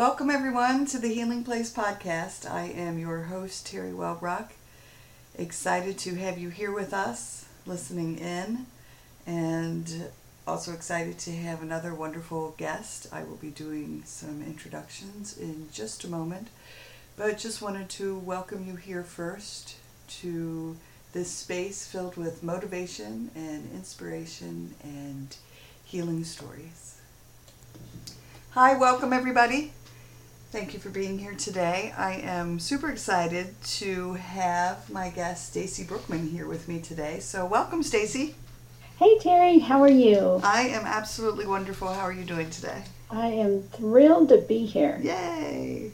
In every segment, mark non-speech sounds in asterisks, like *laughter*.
Welcome, everyone, to the Healing Place podcast. I am your host, Terry Welbrock. Excited to have you here with us, listening in, and also excited to have another wonderful guest. I will be doing some introductions in just a moment, but just wanted to welcome you here first to this space filled with motivation and inspiration and healing stories. Hi, welcome everybody. Thank you for being here today. I am super excited to have my guest Stacy Brookman here with me today. So, welcome Stacy. Hey Terry, how are you? I am absolutely wonderful. How are you doing today? I am thrilled to be here. Yay!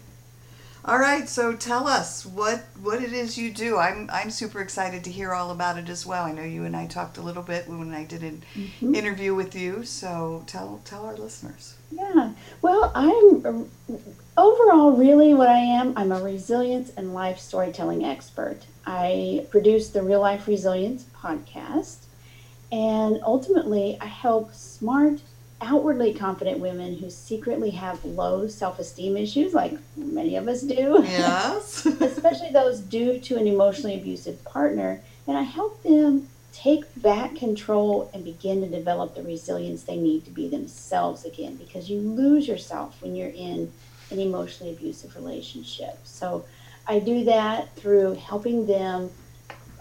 All right, so tell us what what it is you do. I'm I'm super excited to hear all about it as well. I know you and I talked a little bit when I did an mm-hmm. interview with you. So tell tell our listeners. Yeah. Well, I'm overall really what I am. I'm a resilience and life storytelling expert. I produce the Real Life Resilience podcast, and ultimately I help smart outwardly confident women who secretly have low self esteem issues, like many of us do. Yes. *laughs* Especially those due to an emotionally abusive partner. And I help them take back control and begin to develop the resilience they need to be themselves again because you lose yourself when you're in an emotionally abusive relationship. So I do that through helping them.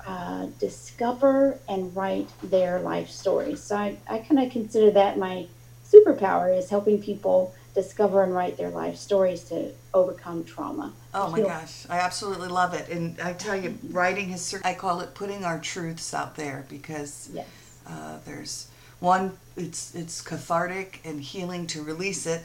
Uh, discover and write their life stories. So I, I kind of consider that my superpower is helping people discover and write their life stories to overcome trauma. Oh my gosh, I absolutely love it. And I tell you, writing his, I call it putting our truths out there because yes. uh, there's one, it's it's cathartic and healing to release it,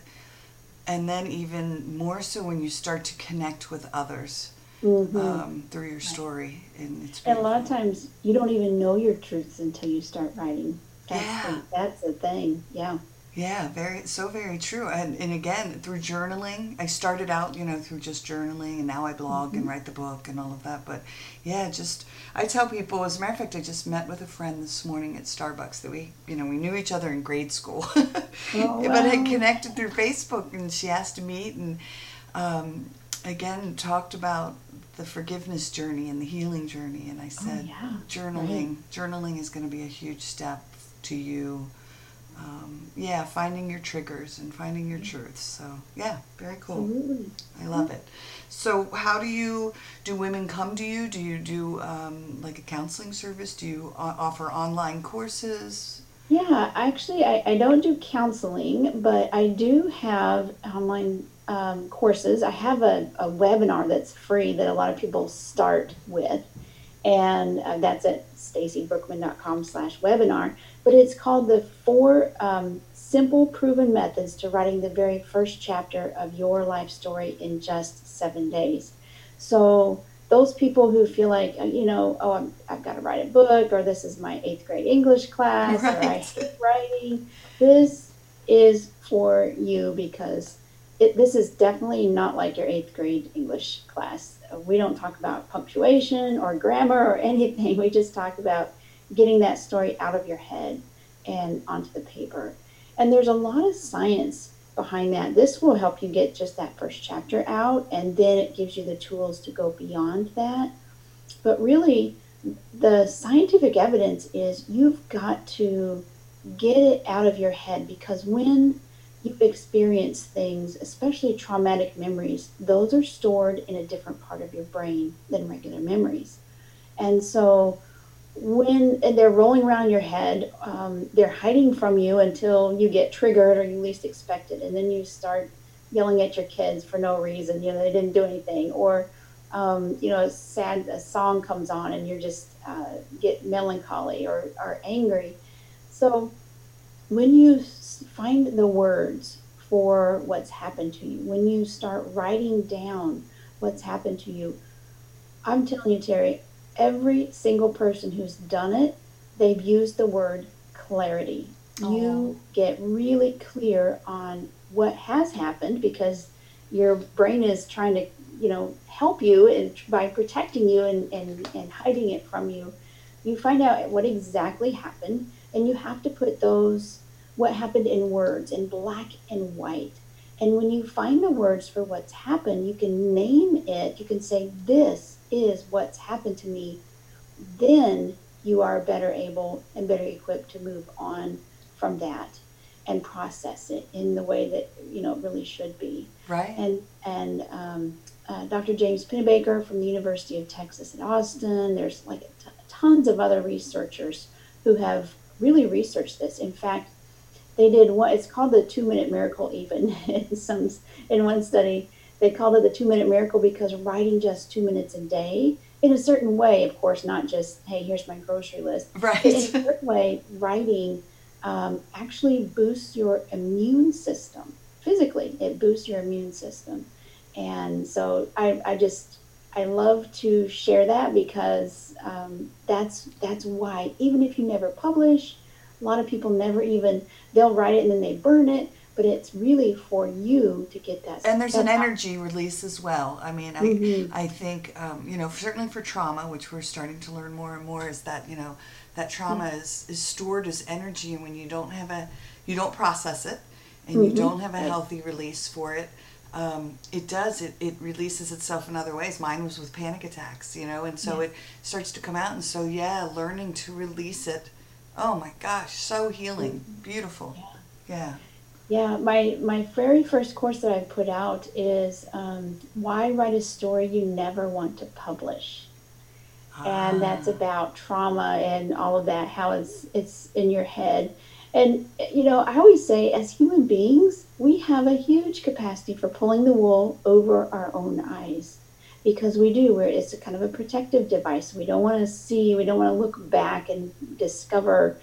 and then even more so when you start to connect with others. Mm-hmm. Um, through your story, and it's and a lot of times you don't even know your truths until you start writing. That's yeah. the, that's the thing. Yeah. Yeah, very so very true. And and again, through journaling, I started out, you know, through just journaling and now I blog mm-hmm. and write the book and all of that. But yeah, just I tell people as a matter of fact, I just met with a friend this morning at Starbucks that we you know, we knew each other in grade school. oh, *laughs* wow. but had connected through Facebook and she asked to meet and um, again talked about the forgiveness journey and the healing journey and I oh, said oh, yeah. journaling right. journaling is going to be a huge step to you um, yeah, finding your triggers and finding your truths. So yeah, very cool. Absolutely. I love it. So how do you do? Women come to you? Do you do um, like a counseling service? Do you offer online courses? Yeah, actually, I, I don't do counseling, but I do have online um, courses. I have a, a webinar that's free that a lot of people start with, and uh, that's at stacybrookman.com slash webinar but it's called the four um, simple proven methods to writing the very first chapter of your life story in just seven days. So those people who feel like uh, you know oh I'm, i've got to write a book or this is my eighth grade english class right. or i hate writing this is for you because it, this is definitely not like your eighth grade english class we don't talk about punctuation or grammar or anything *laughs* we just talk about getting that story out of your head and onto the paper. And there's a lot of science behind that. This will help you get just that first chapter out, and then it gives you the tools to go beyond that. But really, the scientific evidence is you've got to get it out of your head because when you experience things, especially traumatic memories, those are stored in a different part of your brain than regular memories. And so when they're rolling around your head, um, they're hiding from you until you get triggered or you least expect it, and then you start yelling at your kids for no reason. You know they didn't do anything, or um, you know a sad a song comes on and you just uh, get melancholy or, or angry. So when you find the words for what's happened to you, when you start writing down what's happened to you, I'm telling you, Terry, every single person who's done it, they've used the word clarity. Oh. You get really clear on what has happened because your brain is trying to, you know, help you and by protecting you and, and, and hiding it from you. You find out what exactly happened and you have to put those what happened in words in black and white And when you find the words for what's happened, you can name it. You can say, This is what's happened to me. Then you are better able and better equipped to move on from that and process it in the way that you know it really should be. Right. And and um, uh, Dr. James Pennebaker from the University of Texas at Austin. There's like t- tons of other researchers who have really researched this. In fact, they did what it's called the two minute miracle. Even *laughs* in some in one study, they called it the two minute miracle because writing just two minutes a day in a certain way, of course, not just hey, here's my grocery list. *laughs* Right. In a certain way, writing um, actually boosts your immune system physically. It boosts your immune system, and so I, I just I love to share that because um, that's that's why even if you never publish, a lot of people never even they'll write it and then they burn it. But it's really for you to get that. And there's an out. energy release as well. I mean, I Mhm. I think um, you know certainly for trauma, which we're starting to learn more and more, is that you know that trauma is is stored as energy, and when you don't have a you don't process it, and you Mhm. don't have a healthy release for it. Um, it does it, it releases itself in other ways mine was with panic attacks you know and so Yeah. it starts to come out and so yeah learning to release it oh my gosh so healing beautiful yeah Yeah, my my very first course that I put out is um, why write a story you never want to publish, and that's Ah. about trauma and all of that, how it's it's in your head, and you know I always say as human beings we have a huge capacity for pulling the wool over our own eyes. Because we do where it's a kind of a protective device. We don't want to see we don't want to look back and discover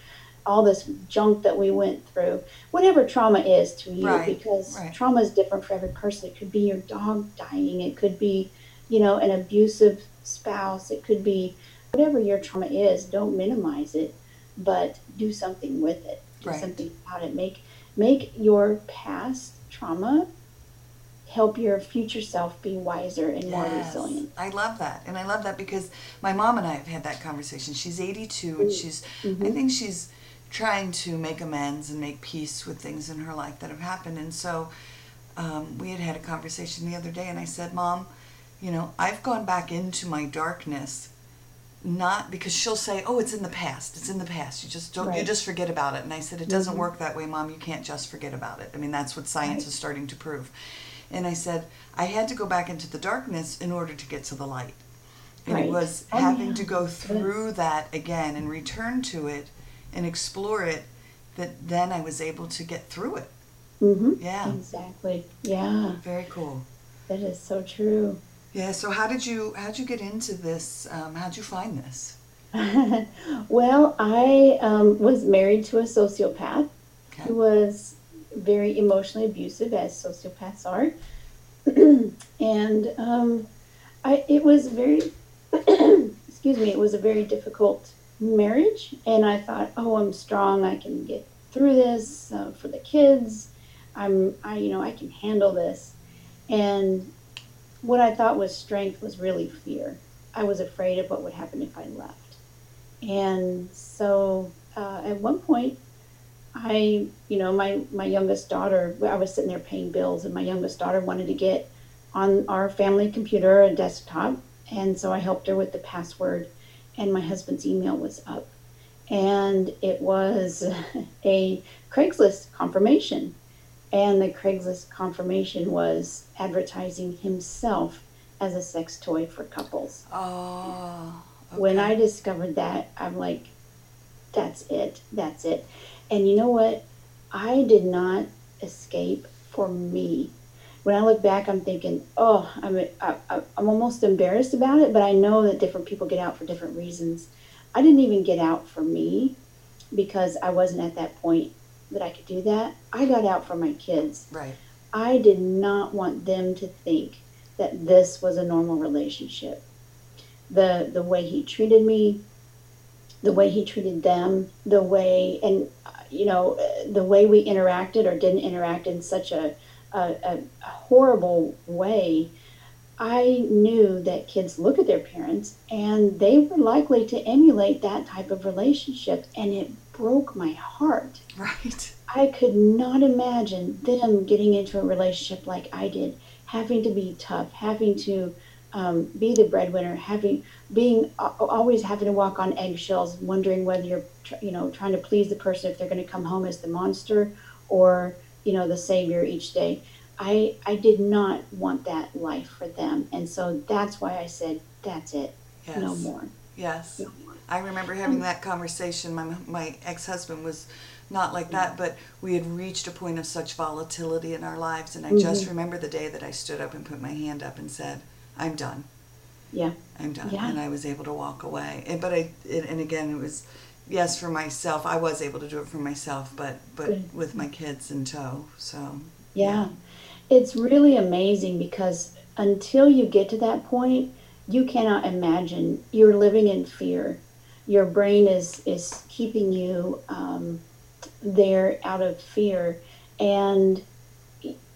all this junk that we went through whatever trauma is to you Right, because right. trauma is different for every person it could be your dog dying it could be you know an abusive spouse it could be whatever your trauma is don't minimize it but do something with it do Right. something about it make make your past trauma help your future self be wiser and more Yes. resilient I love that. And I love that because my mom and I have had that conversation. She's 82 and she's, I Mhm. think she's trying to make amends and make peace with things in her life that have happened. And so um, we had had a conversation the other day and I said, Mom, you know, I've gone back into my darkness not because she'll say, "Oh, it's in the past. It's in the past. You just don't. You just forget about it." And I said, "It doesn't Mhm. work that way, Mom. You can't just forget about it. I mean, that's what science Right. is starting to prove." And I said, "I had to go back into the darkness in order to get to the light." And it was Oh, having yeah. to go through that again and return to it and explore it that then I was able to get through it. hmm Yeah. exactly yeah Very cool. that is so true Yeah. So how did you how did you get into this? Um, how'd you find this? *laughs* well, I um, was married to a sociopath Okay. who was very emotionally abusive, as sociopaths are. *clears throat* and um, I, it was very, *clears throat* excuse me, it was a very difficult marriage. And I thought, oh, I'm strong. I can get through this uh, for the kids. I'm, I, you know, I can handle this. And what I thought was strength was really fear. I was afraid of what would happen if I left. And so uh, at one point, I, you know, my, my youngest daughter, I was sitting there paying bills, and my youngest daughter wanted to get on our family computer a desktop. And so I helped her with the password, and my husband's email was up. And it was *laughs* a Craigslist confirmation. And the Craigslist confirmation was advertising himself as a sex toy for couples Oh. when. I discovered that, I'm like, that's it, that's it. And you know what? I did not escape for me. When I look back, I'm thinking, oh, I'm, I, I- I'm almost embarrassed about it, but I know that different people get out for different reasons. I didn't even get out for me because I wasn't at that point that I could do that. I got out for my kids. Right. I did not want them to think that this was a normal relationship. The the way he treated me, the way he treated them, the way and you know the way we interacted or didn't interact in such a a, a horrible way. I knew that kids look at their parents and they were likely to emulate that type of relationship, and it broke my heart. Right. I could not imagine them getting into a relationship like I did, having to be tough, having to um, be the breadwinner, having being always having to walk on eggshells, wondering whether you're you know trying to please the person if they're going to come home as the monster or you know the savior each day. I I did not want that life for them, and so that's why I said that's it, yes. no more. Yes, no more. I remember having that conversation. My my ex husband was not like that, but we had reached a point of such volatility in our lives, and I mm-hmm. just remember the day that I stood up and put my hand up and said, "I'm done." Yeah. I'm done, yeah. and I was able to walk away. And but I and again it was yes for myself. I was able to do it for myself, but but Good. with my kids in tow. So yeah. yeah, it's really amazing because until you get to that point, you cannot imagine you're living in fear. Your brain is is keeping you um, there out of fear, and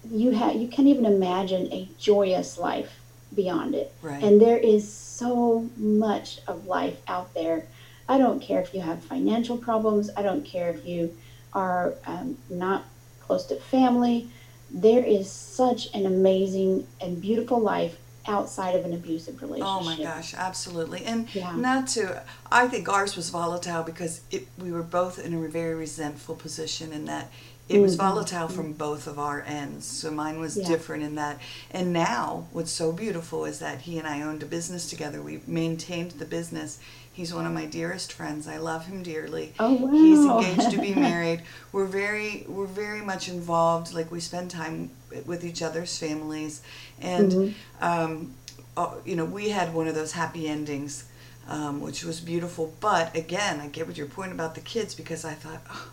you have you can't even imagine a joyous life beyond it. Right. And there is so much of life out there. I don't care if you have financial problems. I don't care if you are um, not close to family. There is such an amazing and beautiful life outside of an abusive relationship. Oh my gosh, absolutely. And yeah. not to, I think ours was volatile because it, we were both in a very resentful position in that it was mm-hmm. volatile from both of our ends. So mine was yeah. different in that. And now, what's so beautiful is that he and I owned a business together. We maintained the business. He's one of my dearest friends. I love him dearly. Oh wow! He's engaged to be *laughs* married. We're very, we're very much involved. Like we spend time with each other's families, and mm-hmm. um, uh, you know, we had one of those happy endings, um, which was beautiful. But again, I get what your point about the kids because I thought. Oh,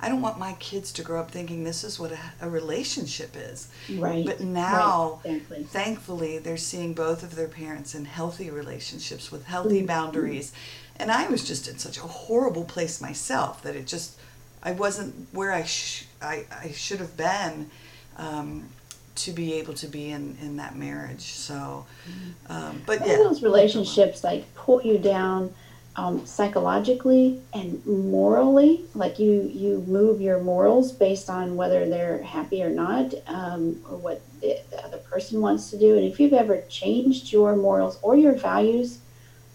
I don't want my kids to grow up thinking this is what a, a relationship is. Right. But now, right. Exactly. thankfully, they're seeing both of their parents in healthy relationships with healthy mm-hmm. boundaries. And I was just in such a horrible place myself that it just, I wasn't where I, sh- I, I should have been um, to be able to be in, in that marriage. So, mm-hmm. um, but yeah. those relationships like pull you down um, psychologically and morally like you you move your morals based on whether they're happy or not um, or what the, the, other person wants to do and if you've ever changed your morals or your values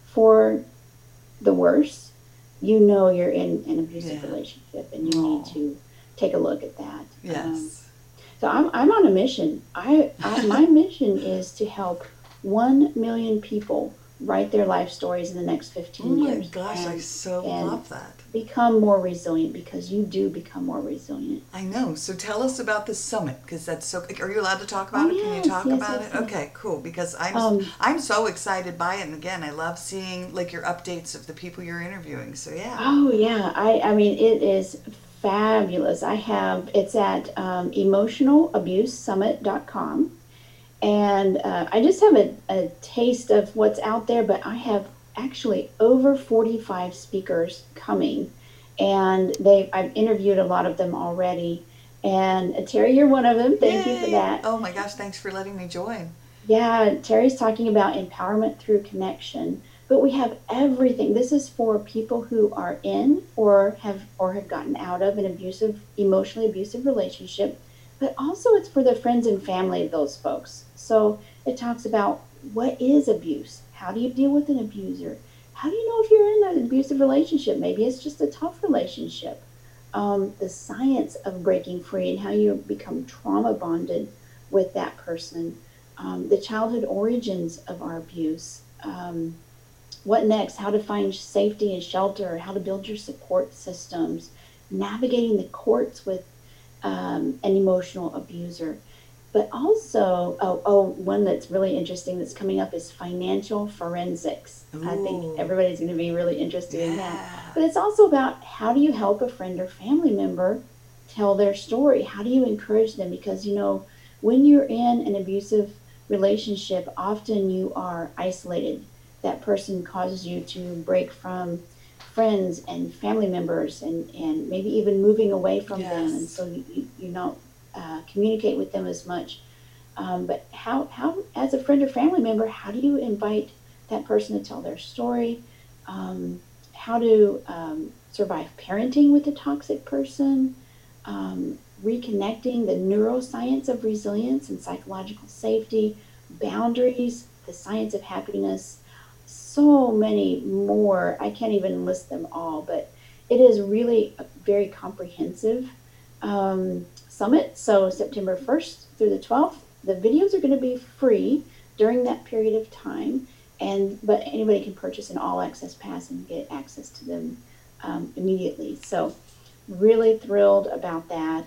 for the worse you know you're in an abusive yeah. relationship and you Aww. need to take a look at that yes um, so I'm, I'm on a mission I, I my *laughs* mission is to help 1 million people write their life stories in the next 15 oh years. Oh my gosh, and, I so love that. Become more resilient because you do become more resilient. I know. So tell us about the summit because that's so. Are you allowed to talk about oh, it? Yes, Can you talk yes, about yes, it? Okay, cool. Because I'm um, I'm so excited by it, and again, I love seeing like your updates of the people you're interviewing. So yeah. Oh yeah, I I mean it is fabulous. I have it's at um, emotionalabusesummit.com and uh, I just have a, a taste of what's out there, but I have actually over 45 speakers coming, and they I've interviewed a lot of them already. And uh, Terry, you're one of them. Thank Yay. you for that. Oh my gosh, thanks for letting me join. Yeah, Terry's talking about empowerment through connection, but we have everything. This is for people who are in or have or have gotten out of an abusive, emotionally abusive relationship, but also it's for the friends and family of those folks. So it talks about what is abuse? How do you deal with an abuser? How do you know if you're in an abusive relationship? Maybe it's just a tough relationship. Um, the science of breaking free and how you become trauma bonded with that person. Um, the childhood origins of our abuse. Um, what next? How to find safety and shelter, how to build your support systems, navigating the courts with um, an emotional abuser. But also oh, oh one that's really interesting that's coming up is financial forensics. Ooh. i think everybody's going to be really interested yeah. in that. But it's also about how do you help a friend or family member tell their story? How do you encourage them? Because you know when you're in an abusive relationship often you are isolated. That person causes you to break from friends and family members and, and maybe even moving away from yes. them and so you, you, you know uh, communicate with them as much. Um, but how, how, as a friend or family member, how do you invite that person to tell their story? Um, how to um, survive parenting with a toxic person, um, reconnecting the neuroscience of resilience and psychological safety, boundaries, the science of happiness, so many more. I can't even list them all, but it is really a very comprehensive um, summit. So, September 1st through the 12th, the videos are going to be free during that period of time. And but anybody can purchase an all access pass and get access to them um, immediately. So, really thrilled about that,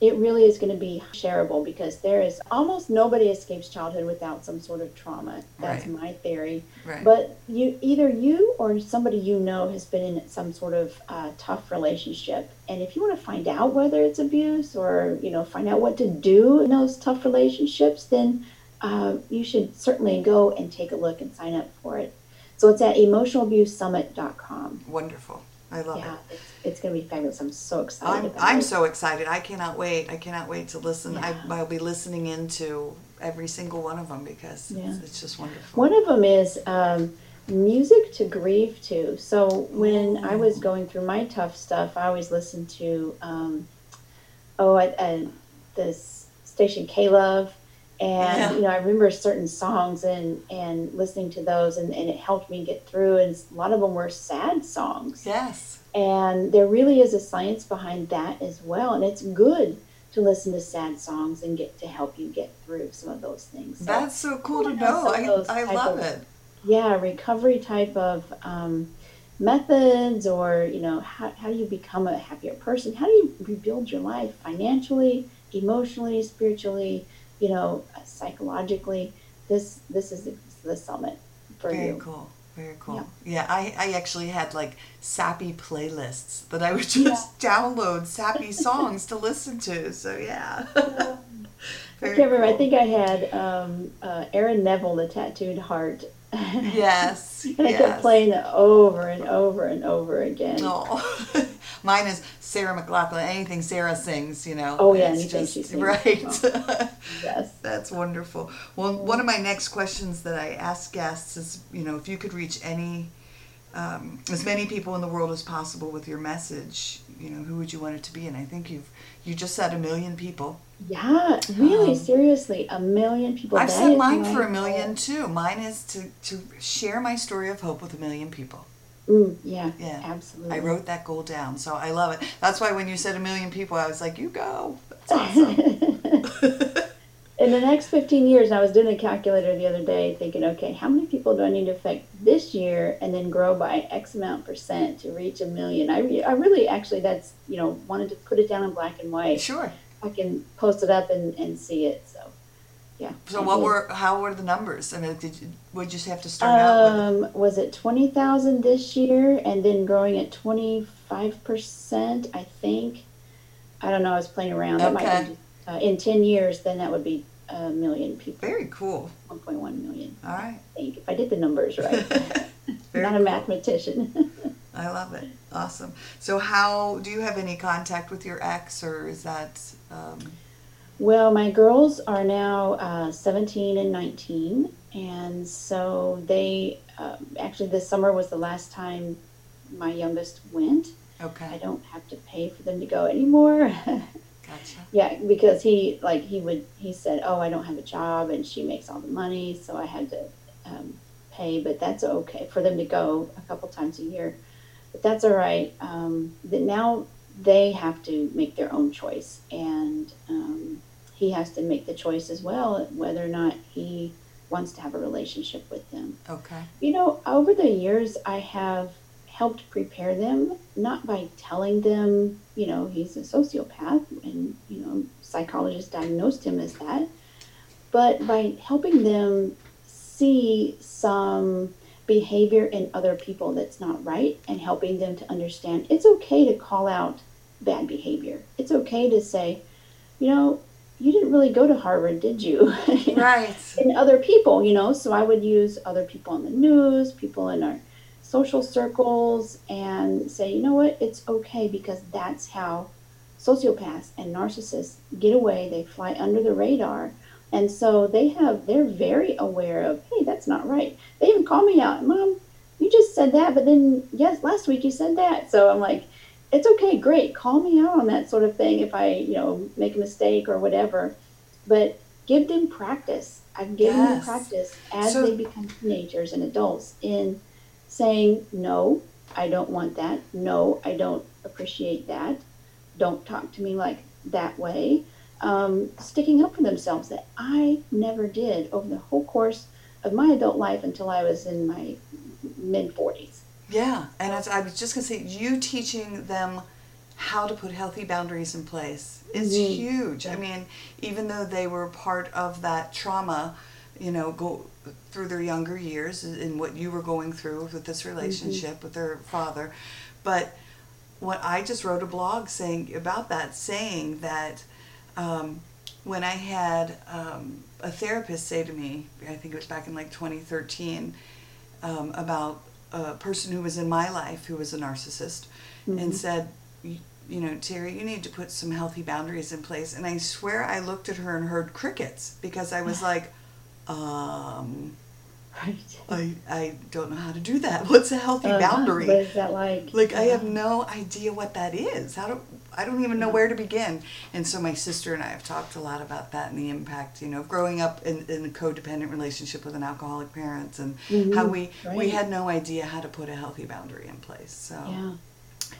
it really is going to be shareable because there is almost nobody escapes childhood without some sort of trauma. That's Right. my theory. Right. But you, either you or somebody you know has been in some sort of uh, tough relationship, and if you want to find out whether it's abuse or you know find out what to do in those tough relationships, then uh, you should certainly go and take a look and sign up for it. So it's at emotionalabusesummit.com. Wonderful. I love Yeah, it. it's, it's going to be fabulous. I'm so excited I'm, I'm so excited. I cannot wait. I cannot wait to listen. Yeah. I, I'll be listening into every single one of them because Yeah. it's, it's just wonderful. One of them is um, music to grieve to. So when I was going through my tough stuff, I always listened to um, oh, I, I, this station K Love, and Yeah. you know I remember certain songs and and listening to those, and, and it helped me get through. And a lot of them were sad songs, Yes. and there really is a science behind that as well, and it's good. To listen to sad songs and get to help you get through some of those things. So- That's so cool to Yeah, know. those I, I love of- it. yeah recovery type of um, methods or you know how, how do you become a happier person how do you rebuild your life financially emotionally spiritually you know psychologically this this is the, summit for you. Very you cool. Very cool. Yeah. Yeah, I, I actually had like sappy playlists that I would *laughs* just download sappy songs to listen to. So yeah. *laughs* i Very can't remember i think i had um, uh, aaron neville the tattooed heart Yes. *laughs* and i yes. kept playing it over and over and over again Oh, mine is Sarah McLachlan. Anything Sarah sings, you know. Oh, yeah, anything she sings. Right. *laughs* yes That's wonderful. Well, one of my next questions that I ask guests is, you know, if you could reach any, um, as many people in the world as possible with your message, you know, who would you want it to be? And I think you've you just said a million people. yeah really Um, seriously a million people I've That said mine for a goal. million too. Mine is to to share my story of hope with a million people. Mm, yeah, Yeah. absolutely. I wrote that goal down, so I love it. That's why when you said a million people, I was like, you go. That's awesome. *laughs* In the next 15 years, I was doing a calculator the other day thinking, okay, how many people do I need to affect this year and then grow by X amount percent to reach a million? I, re- I really actually, that's, you know, wanted to put it down in black and white. sure. I can post it up and, and see it. So, yeah. So what were how were the numbers? I mean, did you would you just have to start out with? Um, was it 20,000 this year and then growing at 25%, I think? I don't know. I was playing around. That might Okay. be, uh, in 10 years, then that would be a million people, Very cool. 1.1 million. All right. I think, if I did the numbers right. *laughs* Very Not a mathematician. I love it. Awesome. So how do you have any contact with your ex, or is that? Um, well, my girls are now uh, 17 and 19, and so they um, actually this summer was the last time my youngest went. Okay. I don't have to pay for them to go anymore. *laughs* Gotcha. yeah, because he like he would he said, "Oh, I don't have a job, and she makes all the money, so I had to um, pay." But that's okay for them to go a couple times a year. But that's all right. Um, that now they have to make their own choice, and um, he has to make the choice as well whether or not he wants to have a relationship with them. Okay. You know, over the years, I have helped prepare them, not by telling them, you know, he's a sociopath and, you know, psychologists diagnosed him as that, but by helping them see some behavior in other people that's not right and helping them to understand it's okay to call out bad behavior. It's okay to say, you know, you didn't really go to Harvard, did you? *laughs* Right. and other people, you know. So I would use other people in the news, people in our social circles, and say, you know what, it's okay because that's how sociopaths and narcissists get away. They fly under the radar. And so they have, they're very aware of, hey, that's not right. They even call me out, Mom, you just said that, but then yes, last week you said that. So I'm like, it's okay, great. Call me out on that sort of thing if I, you know, make a mistake or whatever. But give them practice. I've given yes. them practice as so, they become teenagers and adults in saying, no, I don't want that. No, I don't appreciate that. Don't talk to me like that way. Um, sticking up for themselves that I never did over the whole course of my adult life until I was in my mid 40s. Yeah, and I was just going to say, you teaching them how to put healthy boundaries in place is mm-hmm. huge. I mean, even though they were part of that trauma, you know, go through their younger years in what you were going through with this mm-hmm. relationship mm-hmm. with their father, but what I just wrote a blog saying about that, saying that um, when I had um, a therapist say to me, I think it was back in like 2013, um, about a person who was in my life who was a narcissist mm-hmm. and said, you, you know, Terry, you need to put some healthy boundaries in place. And I swear I looked at her and heard crickets because I was *sighs* like, um, I, I don't know how to do that. *laughs* What's a healthy uh-huh. boundary? What is that like? Like I have no idea what that is. How do I don't even know where to begin. And so my sister and I have talked a lot about that and the impact, you know, of growing up in, in a codependent relationship with an alcoholic parent and mm-hmm. how we right. we had no idea how to put a healthy boundary in place. So yeah.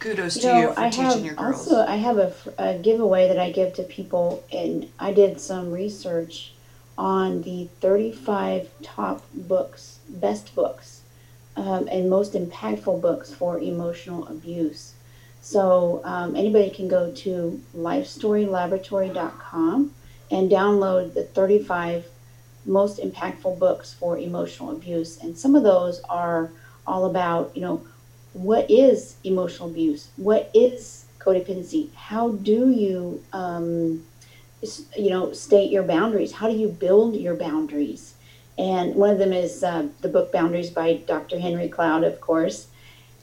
kudos you to know, you for I teaching have your girls. Also, I have a, a giveaway that I give to people, and I did some research on the 35 top books, best books, um, and most impactful books for emotional abuse. So um, anybody can go to lifestorylaboratory.com and download the 35 most impactful books for emotional abuse. And some of those are all about, you know, what is emotional abuse? What is codependency? How do you, um, you know, state your boundaries? How do you build your boundaries? And one of them is uh, the book Boundaries by Dr. Henry Cloud, of course.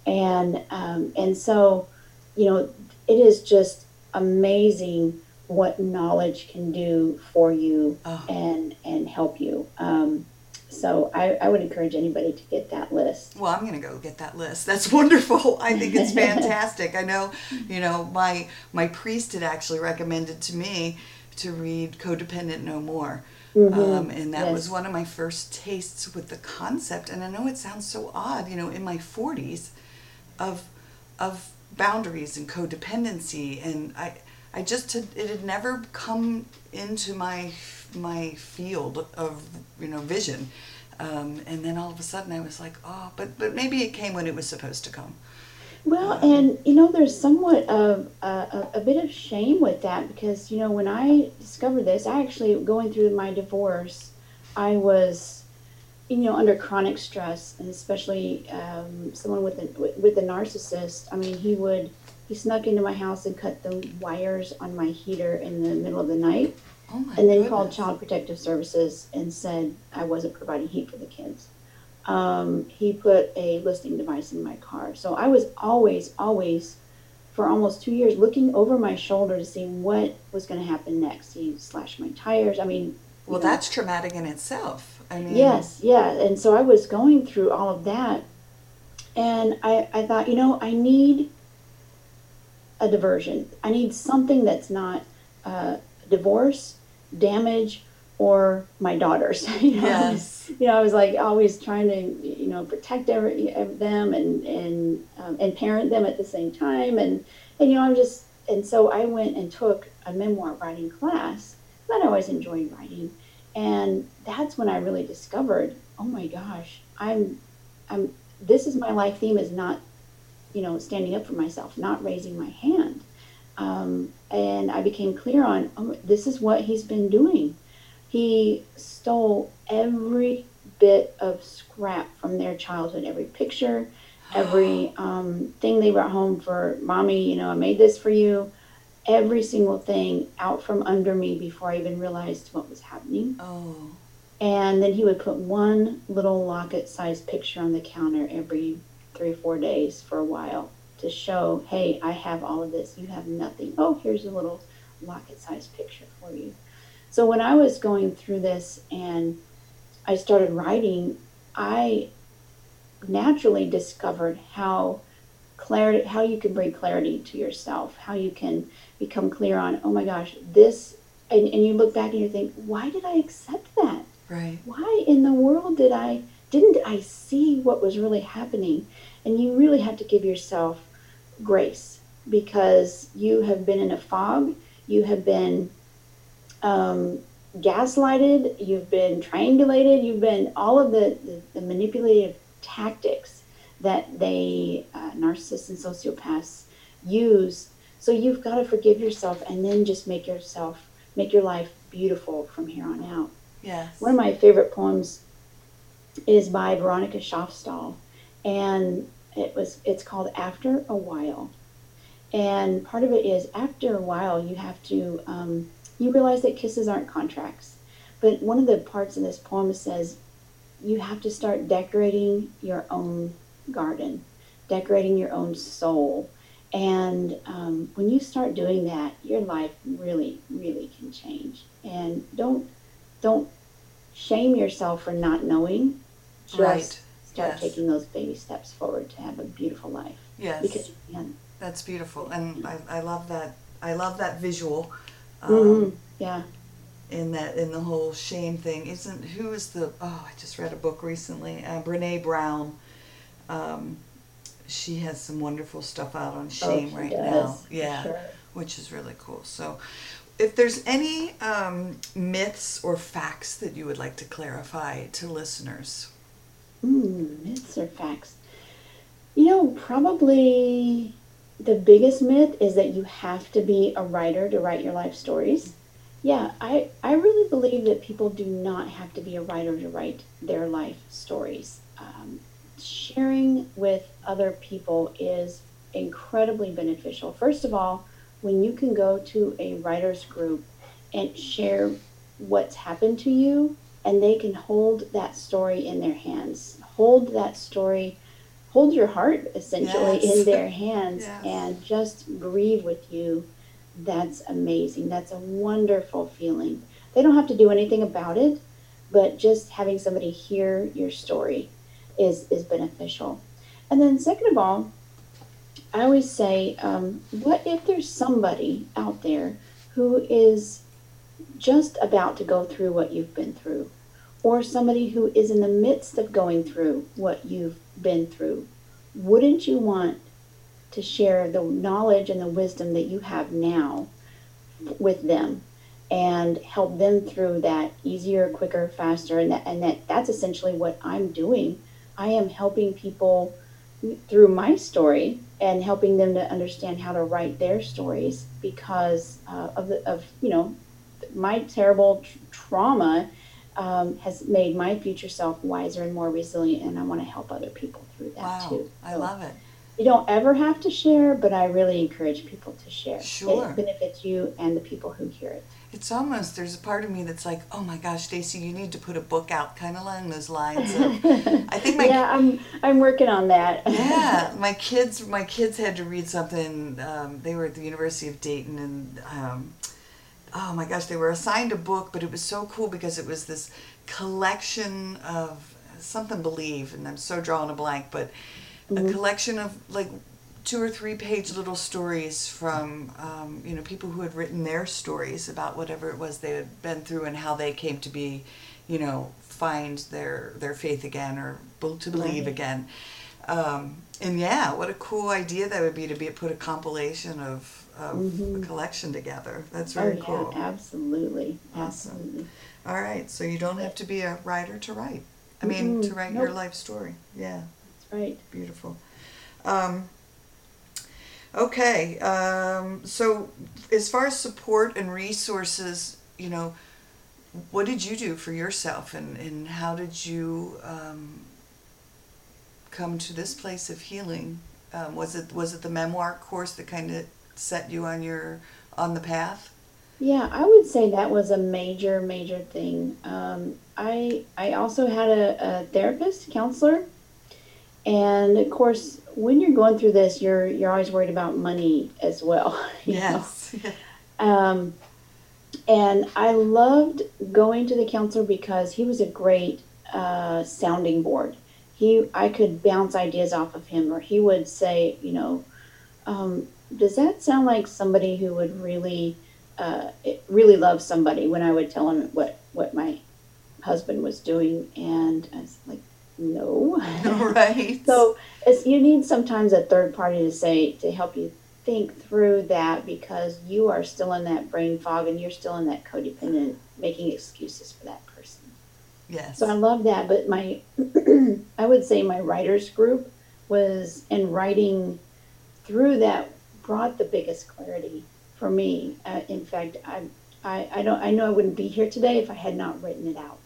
And um, and so you know, it is just amazing what knowledge can do for you oh. and and help you. Um, so I, I would encourage anybody to get that list. Well, I'm going to go get that list. That's *laughs* wonderful. I think it's *laughs* fantastic. I know, you know, my my priest had actually recommended to me to read Codependent No More. Mm-hmm. Um, and that yes. was one of my first tastes with the concept. And I know it sounds so odd, you know, in my 40s, of of boundaries and codependency and I I just had, it had never come into my my field of you know vision. Um, and then all of a sudden I was like oh but but maybe it came when it was supposed to come. Well um, and you know there's somewhat of a, a bit of shame with that because you know when I discovered this I actually going through my divorce I was you know, under chronic stress, and especially um, someone with a with a narcissist. I mean, he would he snuck into my house and cut the wires on my heater in the middle of the night, oh and then goodness. called Child Protective Services and said I wasn't providing heat for the kids. Um, he put a listening device in my car, so I was always, always, for almost two years, looking over my shoulder to see what was going to happen next. He slashed my tires. I mean, well, know, that's traumatic in itself. I mean, yes, yeah. And so I was going through all of that. And I, I thought, you know, I need a diversion. I need something that's not uh, divorce, damage, or my daughters. *laughs* you know? Yes. You know, I was like always trying to, you know, protect every, them and and um, and parent them at the same time. And and you know, I'm just and so I went and took a memoir writing class. But I always enjoyed writing, and that's when I really discovered, oh my gosh, I'm, I'm, this is my life theme is not, you know, standing up for myself, not raising my hand. Um, and I became clear on, oh, this is what he's been doing. He stole every bit of scrap from their childhood, every picture, every *gasps* um, thing they brought home for mommy, you know, I made this for you every single thing out from under me before I even realized what was happening. Oh. And then he would put one little locket sized picture on the counter every three or four days for a while to show, hey, I have all of this. You have nothing. Oh, here's a little locket sized picture for you. So when I was going through this and I started writing, I naturally discovered how clarity, how you can bring clarity to yourself, how you can become clear on, oh my gosh, this, and, and you look back and you think, why did I accept that? Right. Why in the world did I, didn't I see what was really happening? And you really have to give yourself grace because you have been in a fog, you have been um, gaslighted, you've been triangulated, you've been all of the, the, the manipulative tactics that they, uh, narcissists and sociopaths, use. So you've got to forgive yourself and then just make yourself, make your life beautiful from here on out. Yes. One of my favorite poems is by Veronica Shoffstall, and it was it's called After a While. And part of it is after a while you have to um, you realize that kisses aren't contracts. But one of the parts in this poem says you have to start decorating your own garden, decorating your own soul. And um, when you start doing that, your life really, really can change. And don't don't shame yourself for not knowing. Just Right. start Yes. taking those baby steps forward to have a beautiful life. Yes. Because you can. That's beautiful, and I, I love that. I love that visual. Um, Mhm. Yeah. in that in the whole shame thing isn't who is the oh i just read a book recently uh, brene brown um, she has some wonderful stuff out on shame Oh, right does, now yeah sure. which is really cool so if there's any um, myths or facts that you would like to clarify to listeners Mm, myths or facts? You know, probably the biggest myth is that you have to be a writer to write your life stories. Yeah, I, I really believe that people do not have to be a writer to write their life stories. Um, sharing with other people is incredibly beneficial. First of all, when you can go to a writer's group and share what's happened to you, and they can hold that story in their hands, hold that story, hold your heart essentially Yes. in their hands, *laughs* Yes. and just grieve with you. That's amazing. That's a wonderful feeling. They don't have to do anything about it, but just having somebody hear your story is is beneficial. And then second of all, I always say, um, what if there's somebody out there who is just about to go through what you've been through, or somebody who is in the midst of going through what you've been through? Wouldn't you want to share the knowledge and the wisdom that you have now with them and help them through that easier, quicker, faster? And that, and that that's essentially what I'm doing. I am helping people through my story and helping them to understand how to write their stories because uh, of the of you know my terrible tr- trauma um, has made my future self wiser and more resilient and i want to help other people through that wow. too. I love it. you don't ever have to share but i really encourage people to share Sure. it benefits you and the people who hear it it's almost there's a part of me that's like oh my gosh stacy you need to put a book out kind of along those lines of i think my *laughs* yeah i'm i'm working on that *laughs* yeah, my kids, my kids had to read something. Um, they were at the University of Dayton, and um, oh my gosh, they were assigned a book, but it was so cool because it was this collection of something believe, and I'm so drawing a blank, but a collection of like two or three page little stories from um, you know people who had written their stories about whatever it was they had been through and how they came to be you know find their their faith again or to believe Right. again. Um, and yeah what a cool idea that would be to be put a compilation of, of Mhm. a collection together. That's oh very yeah cool. absolutely Awesome. absolutely. All right so you don't have to be a writer to write. I mean to Mm-mm, write your life story. Yeah. That's right. Beautiful. Um, okay. Um, so, as far as support and resources, you know, what did you do for yourself, and, and how did you um, come to this place of healing? Um, was it was it the memoir course that kind of set you on your on the path? Yeah, I would say that was a major, major thing. Um, I I also had a, a therapist, counselor, and of course, when you're going through this, you're you're always worried about money as well. *laughs* Yes. *laughs* Um, and I loved going to the counselor because he was a great uh, sounding board. he I could bounce ideas off of him, or he would say, you know, um, does that sound like somebody who would really, uh, really love somebody? When I would tell him what what my husband was doing, and I was like, no, *laughs* right. so it's you need sometimes a third party to say to help you think through that because you are still in that brain fog and you're still in that codependent making excuses for that person. Yes. So I love that, but my *clears throat* I would say my writers group was in writing through that brought the biggest clarity for me. Uh, in fact, I, I I don't I know I wouldn't be here today if I had not written it out.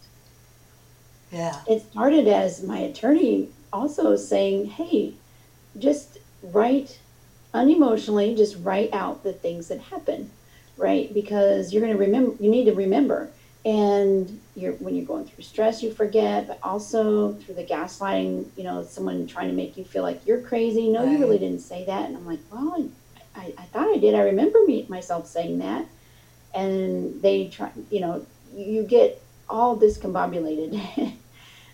Yeah. It started as my attorney also saying, "Hey, just write unemotionally, just write out the things that happen, right? Because you're going to remember. You need to remember." and you're when you're going through stress you forget but also through the gaslighting you know someone trying to make you feel like you're crazy no right. you really didn't say that and i'm like well I, I thought i did i remember me myself saying that and they try you know you get all discombobulated *laughs*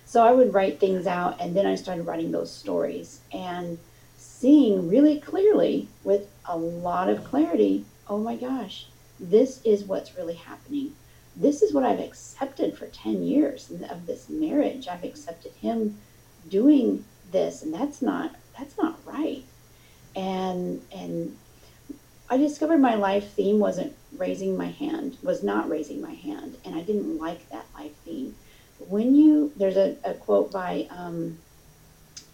so i would write things out and then i started writing those stories and seeing really clearly with a lot of clarity oh my gosh this is what's really happening this is what I've accepted for 10 years of this marriage. I've accepted him doing this and that's not that's not right. And and I discovered my life theme wasn't raising my hand, was not raising my hand, and I didn't like that life theme. When you there's a, a quote by um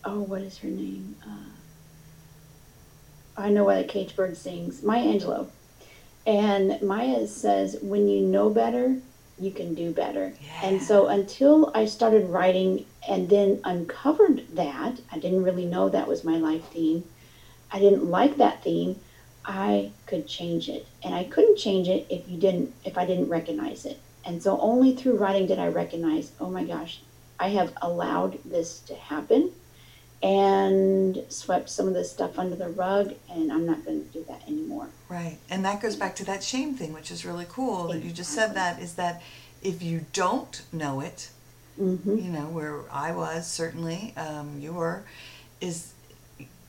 oh what is her name? Uh, I know why the cage bird sings. Maya Angelou and Maya says, when you know better, you can do better. Yeah. And so until I started writing and then uncovered that, I didn't really know that was my life theme. I didn't like that theme. I could change it. And I couldn't change it if you didn't if I didn't recognize it. And so only through writing did I recognize, oh my gosh, I have allowed this to happen and swept some of this stuff under the rug and I'm not going to do that anymore. Right. And that goes back to that shame thing, which is really cool exactly. that you just said that is that if you don't know it, mm-hmm. you know, where I was certainly, um, you were, is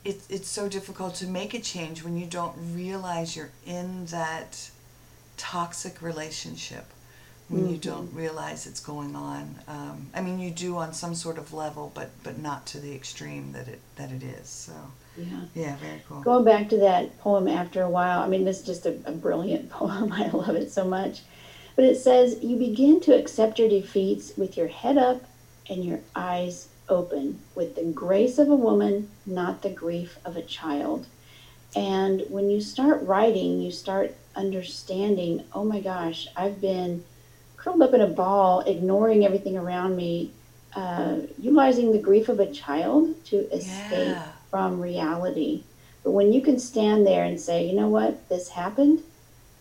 it, it's so difficult to make a change when you don't realize you're in that toxic relationship when mm-hmm. you don't realize it's going on. Um, I mean, you do on some sort of level, but but not to the extreme that it that it is. So yeah, yeah, very cool. Going back to that poem, after a while, I mean, this is just a, a brilliant *laughs* poem. I love it so much. But it says, you begin to accept your defeats with your head up and your eyes open, with the grace of a woman, not the grief of a child. And when you start writing, you start understanding, oh my gosh, I've been curled up in a ball, ignoring everything around me, uh, utilizing the grief of a child to escape yeah. from reality. But when you can stand there and say, you know what, this happened,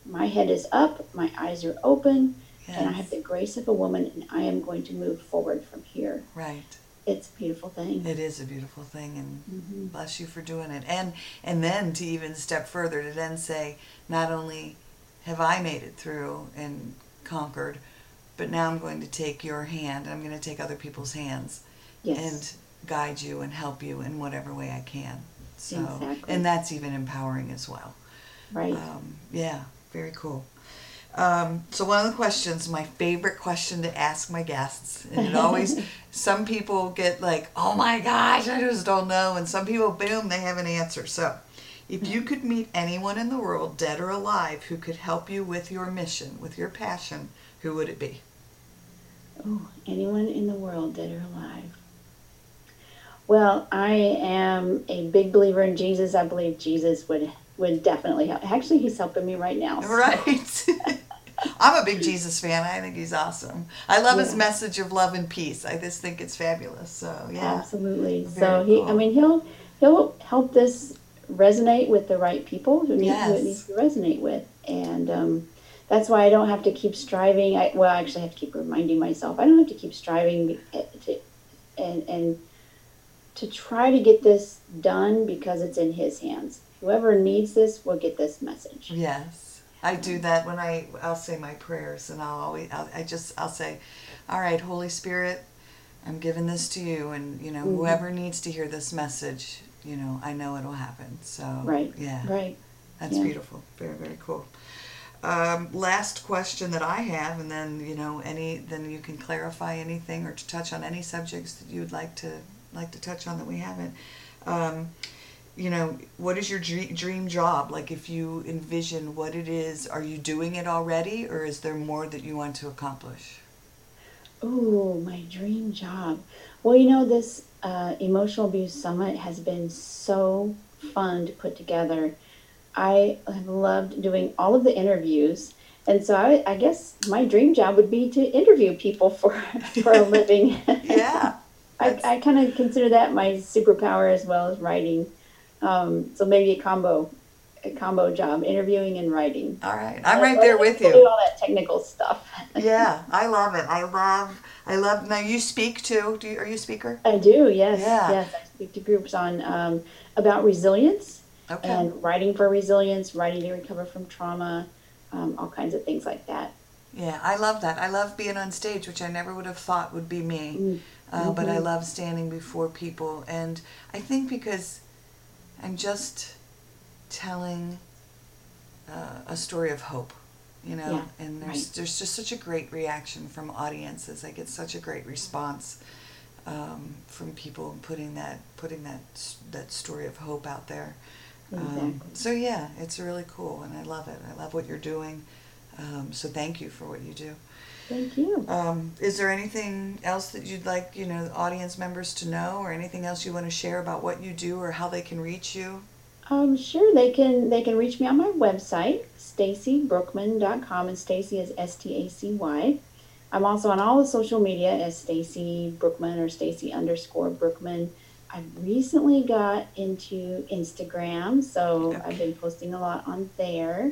my head is up, my eyes are open, yes. and I have the grace of a woman, and I am going to move forward from here. Right. It's a beautiful thing. It is a beautiful thing, and mm-hmm. bless you for doing it. And and then to even step further to then say, not only have I made it through and conquered, but now I'm going to take your hand and I'm going to take other people's hands yes. and guide you and help you in whatever way I can. So, exactly. and that's even empowering as well. Right. Um, yeah, very cool. Um, so one of the questions, my favorite question to ask my guests, and it always, *laughs* some people get like, oh my gosh, I just don't know, and some people, boom, they have an answer. So, if you could meet anyone in the world, dead or alive, who could help you with your mission, with your passion, who would it be? Oh, anyone in the world, dead or alive. Well, I am a big believer in Jesus. I believe Jesus would would definitely help. Actually, he's helping me right now. So. Right. *laughs* I'm a big Jesus fan. I think he's awesome. I love yeah. his message of love and peace. I just think it's fabulous. So yeah, absolutely. Very so he, cool. I mean, he'll he'll help this resonate with the right people who need yes. who it needs to resonate with, and um, that's why I don't have to keep striving. I, well, I actually have to keep reminding myself. I don't have to keep striving to, and and to try to get this done because it's in His hands. Whoever needs this will get this message. Yes, I do that when I I'll say my prayers, and I'll always I'll, I just I'll say, "All right, Holy Spirit, I'm giving this to you, and you know, Mhm. whoever needs to hear this message, you know, I know it'll happen. So, Right. yeah, Right. that's Yeah. beautiful. Very, very cool. Um, last question that I have, and then you know, any then you can clarify anything or to touch on any subjects that you would like to like to touch on that we haven't. Um, you know, what is your dream, job? Like, if you envision what it is, are you doing it already, or is there more that you want to accomplish? Oh, my dream job. Well, you know, this uh, emotional abuse summit has been so fun to put together. I have loved doing all of the interviews. And so I, I guess my dream job would be to interview people for, *laughs* for a *laughs* living. Yeah. *laughs* I, I kind of consider that my superpower as well as writing. Um, so maybe a combo, a combo job, interviewing and writing. All right, I'm right there with to Do you. all that technical stuff. Yeah, I love it. I love, I love. Now you speak too. Do you, are you a speaker? I do, yes, Yeah. yes. I speak to groups on um, about resilience Okay. and writing for resilience, writing to recover from trauma, um, all kinds of things like that. Yeah, I love that. I love being on stage, which I never would have thought would be me. Mm. Uh, But I Mhm. love standing before people, and I think because I'm just telling uh, a story of hope, you know, Yeah, and there's right. there's just such a great reaction from audiences. I get such a great response um, from people putting that putting that that story of hope out there. Um, so yeah, it's really cool, and I love it. I love what you're doing. Um, so thank you for what you do. Thank you. Um, is there anything else that you'd like, you know, audience members to know, or anything else you want to share about what you do, or how they can reach you? Um, sure, they can they can reach me on my website, stacybrookman.com, and Stacy is S T A C Y. I'm also on all the social media as Stacy Brookman or Stacy underscore Brookman. I recently got into Instagram, so I've been posting a lot on there.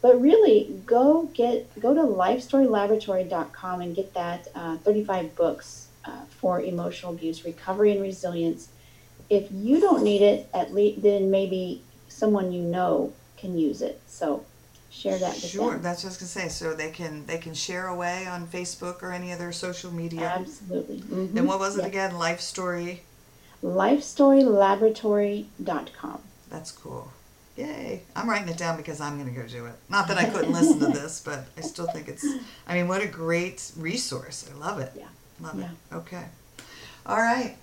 But really, go get go to lifestorylaboratory.com and get that uh, 35 books uh, for emotional abuse recovery and resilience if you don't need it, at least then maybe someone you know can use it. So share that with Sure, them. that's what I was gonna say. So they can they can share away on Facebook or any other social media. Absolutely. Mhm. And what was it again? Life story. Lifestorylaboratory.com. That's cool. Yay! I'm writing it down because I'm gonna go do it. Not that I couldn't listen to this, but I still think it's. I mean, what a great resource. I love it. Yeah. Love Yeah. it. Okay. All right.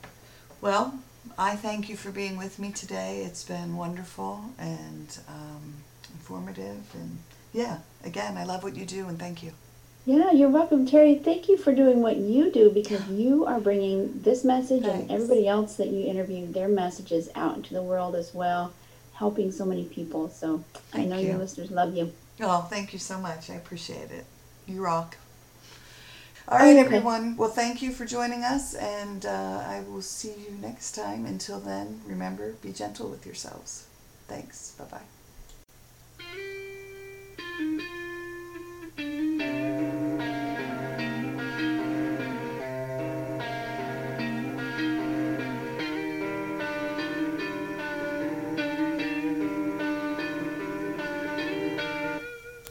Well, I thank you for being with me today. It's been wonderful and um, informative. And yeah, again, I love what you do and thank you. Yeah, you're welcome, Terry. Thank you for doing what you do because *sighs* you are bringing this message Thanks. and everybody else that you interview their messages out into the world as well, helping so many people. So I know you. your listeners love you. Oh, thank you so much. I appreciate it. You rock. All right, Okay. everyone. Well, thank you for joining us, and uh, I will see you next time. Until then, remember be gentle with yourselves. Thanks. Bye bye.